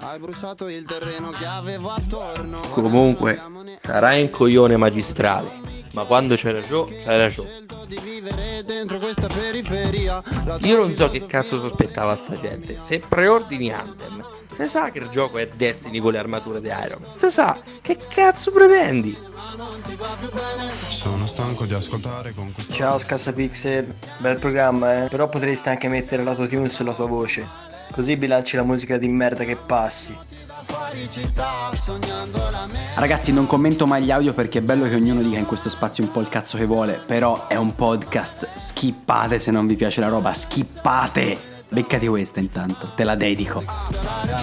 Hai bruciato il terreno che avevo attorno. Comunque, sarai un coglione magistrale, ma quando dentro questa periferia. La Io non so che cazzo sospettava sta gente. Se preordini Anthem, se sa che il gioco è Destiny con le armature di Iron Man, se sa che cazzo pretendi? Sono stanco di ascoltare con questo Ciao Scassapixel, bel programma eh, però potresti anche mettere l'autotune sulla tua voce. Così bilanci la musica di merda che passi. Ragazzi, non commento mai gli audio perché è bello che ognuno dica in questo spazio un po' il cazzo che vuole, però è un podcast, skippate se non vi piace la roba, skippate! Beccati questa intanto, te la dedico.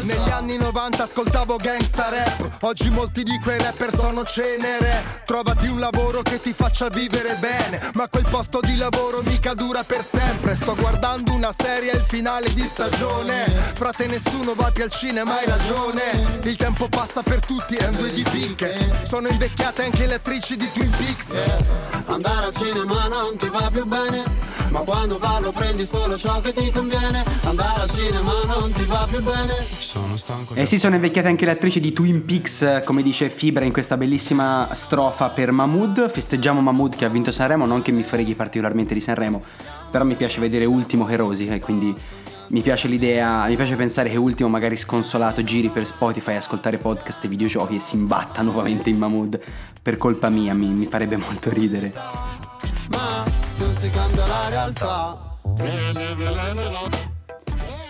Negli anni 90 ascoltavo gangsta rap. Oggi molti di quei rapper sono cenere. Trovati un lavoro che ti faccia vivere bene. Ma quel posto di lavoro mica dura per sempre. Sto guardando una serie, è il finale di stagione. Frate nessuno va più al cinema, hai ragione. Il tempo passa per tutti, è un due di picche. Sono invecchiate anche le attrici di Twin Peaks. Andare al cinema non ti va più bene. Ma quando parlo prendi solo ciò che ti conviene Andare al cinema non ti va più bene Sono stanco E si sono invecchiate anche le attrici di Twin Peaks, eh, come dice Fibra in questa bellissima strofa per Mahmood. Festeggiamo Mahmood che ha vinto Sanremo, non che mi freghi particolarmente di Sanremo, però mi piace vedere Ultimo che rosica e quindi mi piace l'idea, mi piace pensare che Ultimo magari sconsolato giri per Spotify a ascoltare podcast e videogiochi e si imbatta nuovamente in Mahmood. Per colpa mia mi, mi farebbe molto ridere. Ma non si cambia la realtà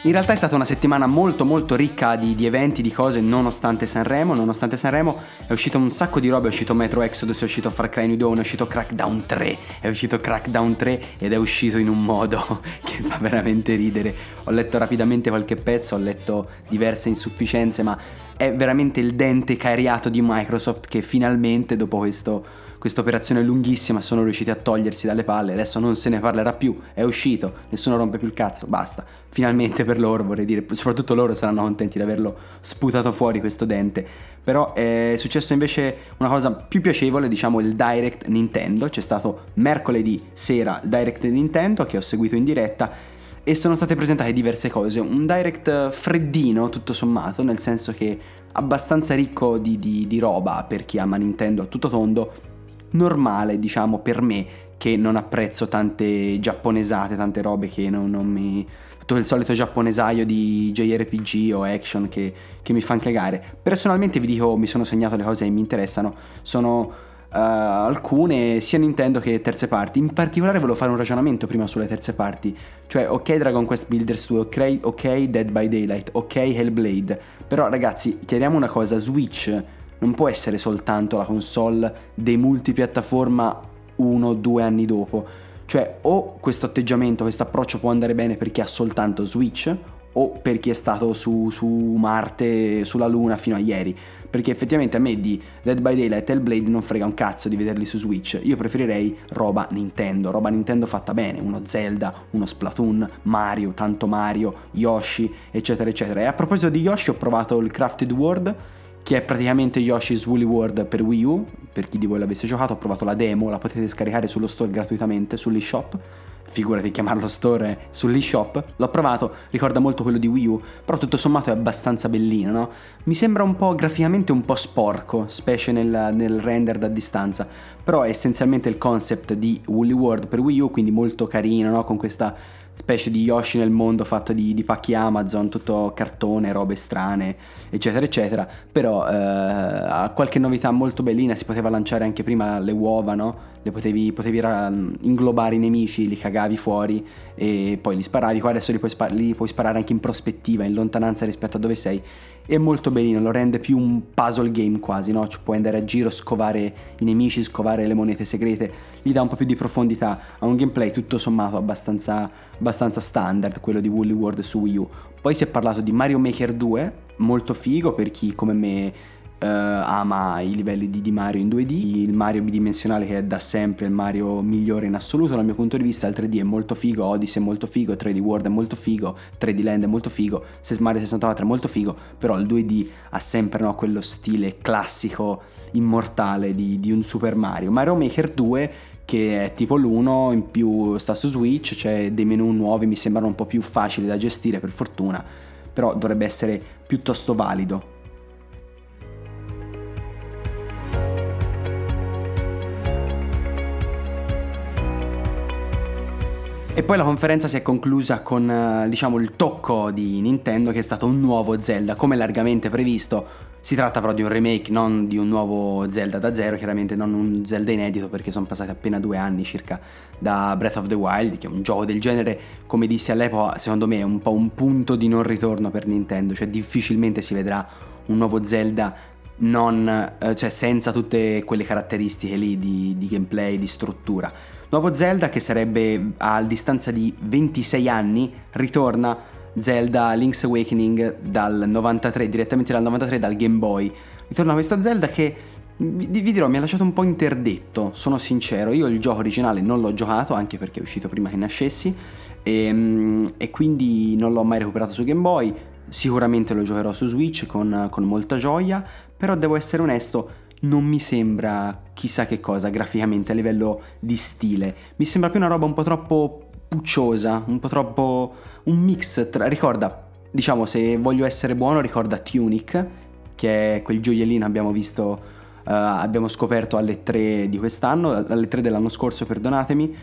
In realtà è stata una settimana molto molto ricca di, di eventi, di cose, nonostante Sanremo. Nonostante Sanremo è uscito un sacco di robe, è uscito Metro Exodus, è uscito Far Cry New Dawn, è uscito Crackdown 3, è uscito Crackdown 3 ed è uscito in un modo che fa veramente ridere. Ho letto rapidamente qualche pezzo, ho letto diverse insufficienze, ma è veramente il dente cariato di Microsoft che finalmente dopo questo questa operazione lunghissima sono riusciti a togliersi dalle palle, adesso non se ne parlerà più, è uscito, nessuno rompe più il cazzo, basta. Finalmente per loro vorrei dire, soprattutto loro saranno contenti di averlo sputato fuori questo dente. Però è successo invece una cosa più piacevole, diciamo il Direct Nintendo, c'è stato mercoledì sera il Direct Nintendo che ho seguito in diretta e sono state presentate diverse cose, un direct freddino tutto sommato, nel senso che abbastanza ricco di, di, di roba per chi ama Nintendo a tutto tondo, normale diciamo per me che non apprezzo tante giapponesate, tante robe che non, non mi... tutto il solito giapponesaio di JRPG o action che, che mi fanno cagare. Personalmente vi dico, mi sono segnato le cose che mi interessano, sono... Uh, alcune sia Nintendo che terze parti. In particolare volevo fare un ragionamento prima sulle terze parti. Cioè, ok Dragon Quest Builders 2, ok, ok Dead by Daylight, ok Hellblade. Però ragazzi, chiariamo una cosa, Switch non può essere soltanto la console dei multipiattaforma uno o due anni dopo. Cioè, o questo atteggiamento, questo approccio può andare bene per chi ha soltanto Switch, o per chi è stato su, su Marte, sulla Luna fino a ieri. Perché effettivamente a me di Dead by Daylight e Hellblade non frega un cazzo di vederli su Switch. Io preferirei roba Nintendo, roba Nintendo fatta bene, uno Zelda, uno Splatoon, Mario, tanto Mario, Yoshi, eccetera, eccetera. E a proposito di Yoshi ho provato il Crafted World che è praticamente Yoshi's Woolly World per Wii U. Per chi di voi l'avesse giocato, ho provato la demo, la potete scaricare sullo store gratuitamente sull'eShop. Figurati chiamarlo store sull'eShop. L'ho provato, ricorda molto quello di Wii U, però tutto sommato è abbastanza bellino, no? Mi sembra un po' graficamente un po' sporco, specie nel, nel render da distanza, però è essenzialmente il concept di Woolly World per Wii U, quindi molto carino, no? Con questa specie di Yoshi nel mondo fatto di, di pacchi Amazon, tutto cartone, robe strane, eccetera, eccetera. Però eh, qualche novità molto bellina, si poteva lanciare anche prima le uova, no? Potevi, potevi ra- inglobare i nemici, li cagavi fuori e poi li sparavi. Qua adesso li puoi, spa- li puoi sparare anche in prospettiva, in lontananza rispetto a dove sei. è molto bellino, lo rende più un puzzle game quasi, no? Cioè puoi andare a giro, scovare i nemici, scovare le monete segrete, gli dà un po' più di profondità a un gameplay tutto sommato abbastanza, abbastanza standard, quello di Woolly World su Wii U. Poi si è parlato di Mario Maker 2, molto figo per chi come me Uh, ama i livelli di, di, Mario in 2D, il Mario bidimensionale che è da sempre il Mario migliore in assoluto dal mio punto di vista, il 3D è molto figo, Odyssey è molto figo, 3D World è molto figo, 3D Land è molto figo, Mario 64 è molto figo, però il 2D ha sempre no, quello stile classico, immortale di, di un Super Mario. Mario Maker 2 che è tipo l'1 in più sta su Switch, c'è dei menu nuovi, mi sembrano un po' più facili da gestire per fortuna, però dovrebbe essere piuttosto valido E poi la conferenza si è conclusa con eh, diciamo il tocco di Nintendo che è stato un nuovo Zelda, come largamente previsto. Si tratta però di un remake, non di un nuovo Zelda da zero, chiaramente non un Zelda inedito perché sono passati appena due anni circa da Breath of the Wild, che è un gioco del genere, come dissi all'epoca, secondo me è un po' un punto di non ritorno per Nintendo, cioè difficilmente si vedrà un nuovo Zelda non, eh, cioè senza tutte quelle caratteristiche lì di, di gameplay, di struttura. Nuovo Zelda che sarebbe a distanza di 26 anni, ritorna Zelda Link's Awakening dal 93, direttamente dal 93 dal Game Boy. Ritorna questo Zelda che vi, dirò mi ha lasciato un po' interdetto, sono sincero. Io il gioco originale non l'ho giocato anche perché è uscito prima che nascessi e, ehm, e quindi non l'ho mai recuperato su Game Boy. Sicuramente lo giocherò su Switch con, con molta gioia, però devo essere onesto, non mi sembra chissà che cosa graficamente a livello di stile. Mi sembra più una roba un po' troppo pucciosa, un po' troppo un mix tra ricorda, diciamo se voglio essere buono ricorda Tunic, che è quel gioiellino abbiamo visto Uh, abbiamo scoperto alle 3 di quest'anno, alle 3 dell'anno scorso, perdonatemi.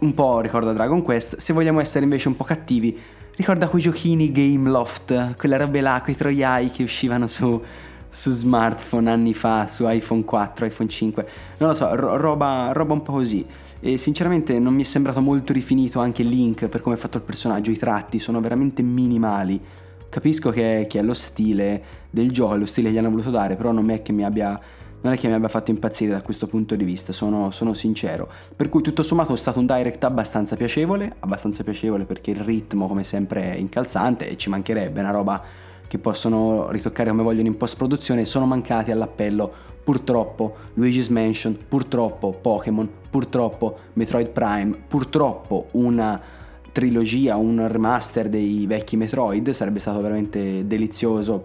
Un po' ricorda Dragon Quest. Se vogliamo essere invece un po' cattivi, ricorda quei giochini Game Loft, quelle robe là, quei troiai che uscivano su, su smartphone anni fa, su iPhone 4, iPhone 5, non lo so, ro- roba, roba un po' così. E sinceramente non mi è sembrato molto rifinito anche Link per come è fatto il personaggio, i tratti sono veramente minimali. Capisco che, che è lo stile del gioco, lo stile che gli hanno voluto dare, però non è che mi abbia non è che mi abbia fatto impazzire da questo punto di vista, sono, sono, sincero. Per cui tutto sommato è stato un direct abbastanza piacevole, abbastanza piacevole perché il ritmo come sempre è incalzante e ci mancherebbe una roba che possono ritoccare come vogliono in post produzione, sono mancati all'appello purtroppo Luigi's Mansion, purtroppo Pokémon, purtroppo Metroid Prime, purtroppo una trilogia, un remaster dei vecchi Metroid, sarebbe stato veramente delizioso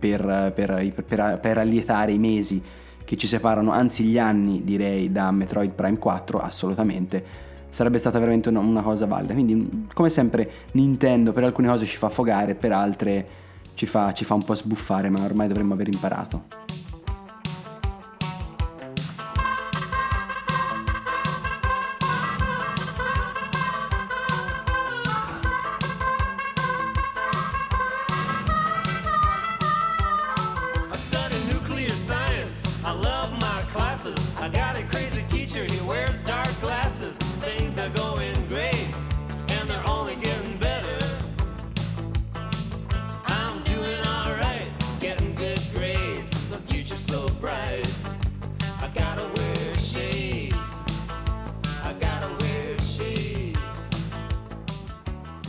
per, per, per, per allietare i mesi che ci separano, anzi gli anni direi da Metroid Prime 4, assolutamente sarebbe stata veramente una, cosa valida. Quindi, come sempre, Nintendo per alcune cose ci fa affogare, per altre ci fa, ci fa un po' sbuffare, ma ormai dovremmo aver imparato.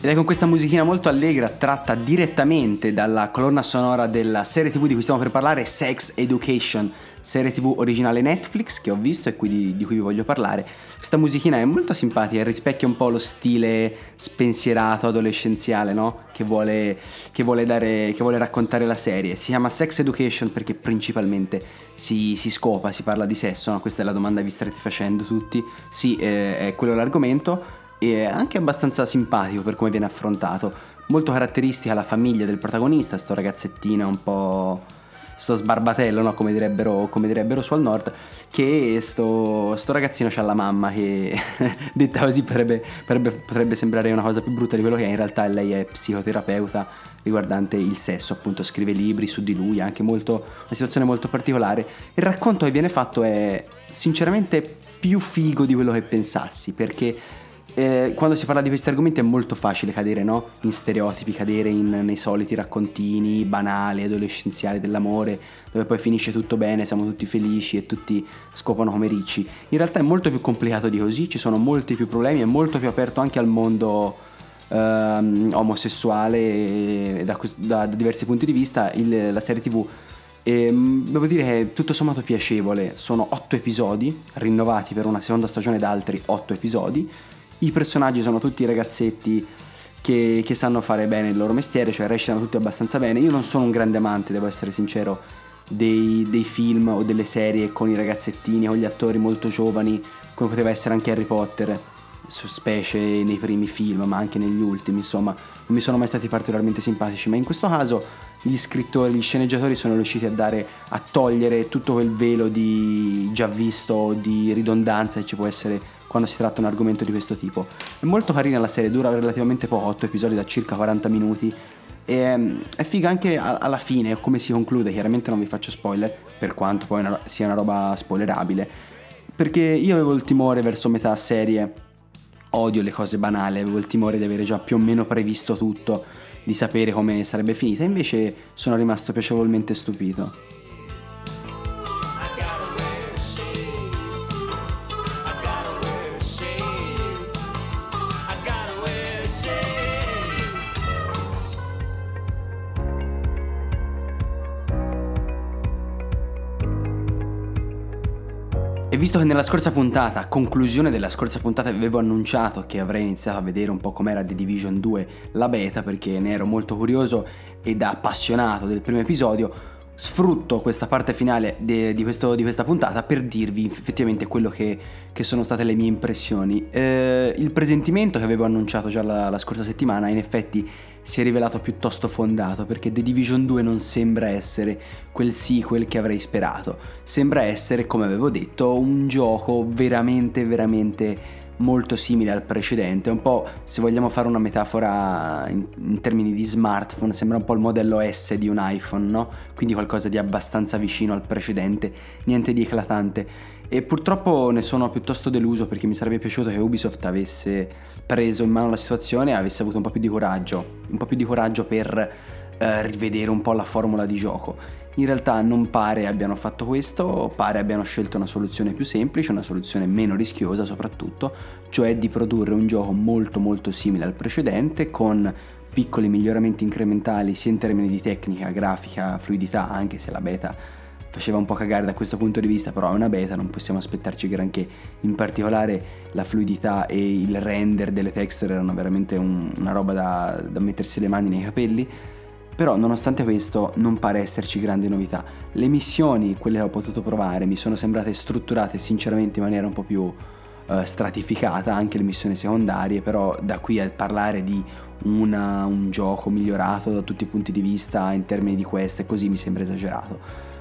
Ed è con questa musichina molto allegra, tratta direttamente dalla colonna sonora della serie tv di cui stiamo per parlare, Sex Education, serie tv originale Netflix che ho visto e di, di cui vi voglio parlare. Questa musichina è molto simpatica, rispecchia un po' lo stile spensierato, adolescenziale, no? Che vuole, che vuole, dare, che vuole raccontare la serie. Si chiama Sex Education perché principalmente si, si scopa, si parla di sesso, no? Questa è la domanda che vi starete facendo tutti. Sì, eh, è quello l'argomento e anche abbastanza simpatico per come viene affrontato. Molto caratteristica la famiglia del protagonista, sto ragazzettino un po' sto sbarbatello, no? come, direbbero, come, direbbero, su al nord, che sto, sto ragazzino c'ha la mamma che detta così potrebbe, potrebbe, potrebbe, sembrare una cosa più brutta di quello che è, in realtà lei è psicoterapeuta riguardante il sesso, appunto scrive libri su di lui, anche molto, una situazione molto particolare. Il racconto che viene fatto è sinceramente più figo di quello che pensassi, perché eh, quando si parla di questi argomenti è molto facile cadere no? in stereotipi, cadere in, nei soliti raccontini banali, adolescenziali dell'amore, dove poi finisce tutto bene, siamo tutti felici e tutti scopano come ricci. In realtà è molto più complicato di così, ci sono molti più problemi, è molto più aperto anche al mondo ehm, omosessuale da, da, da, diversi punti di vista. Il, la serie tv e, ehm, devo dire che è tutto sommato piacevole, sono otto episodi, rinnovati per una seconda stagione da altri otto episodi i personaggi sono tutti ragazzetti che, che, sanno fare bene il loro mestiere, cioè recitano tutti abbastanza bene. Io non sono un grande amante, devo essere sincero, dei, dei, film o delle serie con i ragazzettini, con gli attori molto giovani, come poteva essere anche Harry Potter, specie nei primi film, ma anche negli ultimi, insomma, non mi sono mai stati particolarmente simpatici, ma in questo caso gli scrittori, gli sceneggiatori sono riusciti a dare, a togliere tutto quel velo di già visto, di ridondanza che ci può essere quando si tratta un argomento di questo tipo. È molto carina la serie, dura relativamente poco, 8 episodi da circa 40 minuti. E ehm, è figa anche alla fine, come si conclude, chiaramente non vi faccio spoiler, per quanto poi una, sia una roba spoilerabile. Perché io avevo il timore verso metà serie, odio le cose banali, avevo il timore di avere già più o meno previsto tutto, di sapere come sarebbe finita, invece sono rimasto piacevolmente stupito. Nella scorsa puntata, conclusione della scorsa puntata, avevo annunciato che avrei iniziato a vedere un po' com'era The Division 2, la beta, perché ne ero molto curioso ed appassionato del primo episodio, sfrutto questa parte finale de, di, questo, di, questa puntata per dirvi effettivamente quello che, che sono state le mie impressioni. Eh, il presentimento che avevo annunciato già la, la, scorsa settimana in effetti si è rivelato piuttosto fondato perché The Division 2 non sembra essere quel sequel che avrei sperato, sembra essere, come avevo detto, un gioco veramente, veramente molto simile al precedente, un po' se vogliamo fare una metafora in, in, termini di smartphone, sembra un po' il modello S di un iPhone, no? Quindi qualcosa di abbastanza vicino al precedente, niente di eclatante. E purtroppo ne sono piuttosto deluso perché mi sarebbe piaciuto che Ubisoft avesse preso in mano la situazione e avesse avuto un po' più di coraggio, un po' più di coraggio per eh, rivedere un po' la formula di gioco. In realtà non pare abbiano fatto questo, pare abbiano scelto una soluzione più semplice, una soluzione meno rischiosa soprattutto, cioè di produrre un gioco molto molto simile al precedente con piccoli miglioramenti incrementali sia in termini di tecnica, grafica, fluidità, anche se la beta faceva un po' cagare da questo punto di vista, però è una beta, non possiamo aspettarci granché. In particolare la fluidità e il render delle texture erano veramente un, una roba da, da mettersi le mani nei capelli però nonostante questo non pare esserci grandi novità. Le missioni, quelle che ho potuto provare, mi sono sembrate strutturate sinceramente in maniera un po' più uh, stratificata, anche le missioni secondarie, però da qui a parlare di una, un gioco migliorato da tutti i punti di vista in termini di quest e così mi sembra esagerato.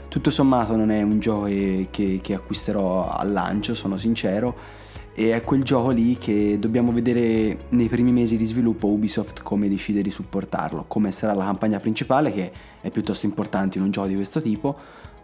Tutto sommato non è un gioco che, che acquisterò al lancio, sono sincero e è quel gioco lì che dobbiamo vedere nei primi mesi di sviluppo Ubisoft come decide di supportarlo, come sarà la campagna principale che è piuttosto importante in un gioco di questo tipo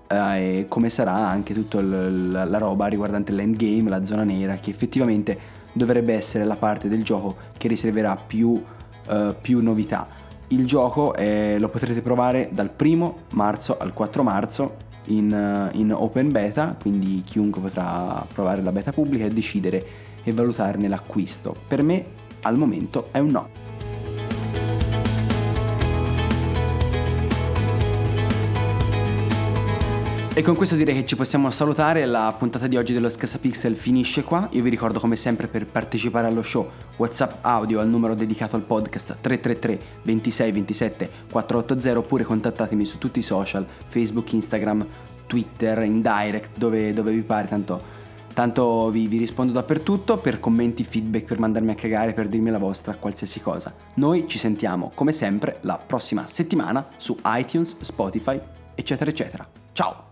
eh, e come sarà anche tutta la, la roba riguardante l'endgame, la zona nera che effettivamente dovrebbe essere la parte del gioco che riserverà più, eh, più novità. Il gioco è, lo potrete provare dal 1 marzo al 4 marzo in, eh, in open beta, quindi chiunque potrà provare la beta pubblica e decidere e valutarne l'acquisto. Per me al momento è un no. E con questo direi che ci possiamo salutare, la puntata di oggi dello Scassapixel finisce qua, io vi ricordo come sempre per partecipare allo show Whatsapp audio al numero dedicato al podcast 333 26 27 480 oppure contattatemi su tutti i social, Facebook, Instagram, Twitter, in direct, dove, dove vi pare, tanto Tanto vi, vi, rispondo dappertutto per commenti, feedback, per mandarmi a cagare, per dirmi la vostra, qualsiasi cosa. Noi ci sentiamo come sempre la prossima settimana su iTunes, Spotify, eccetera, eccetera. Ciao!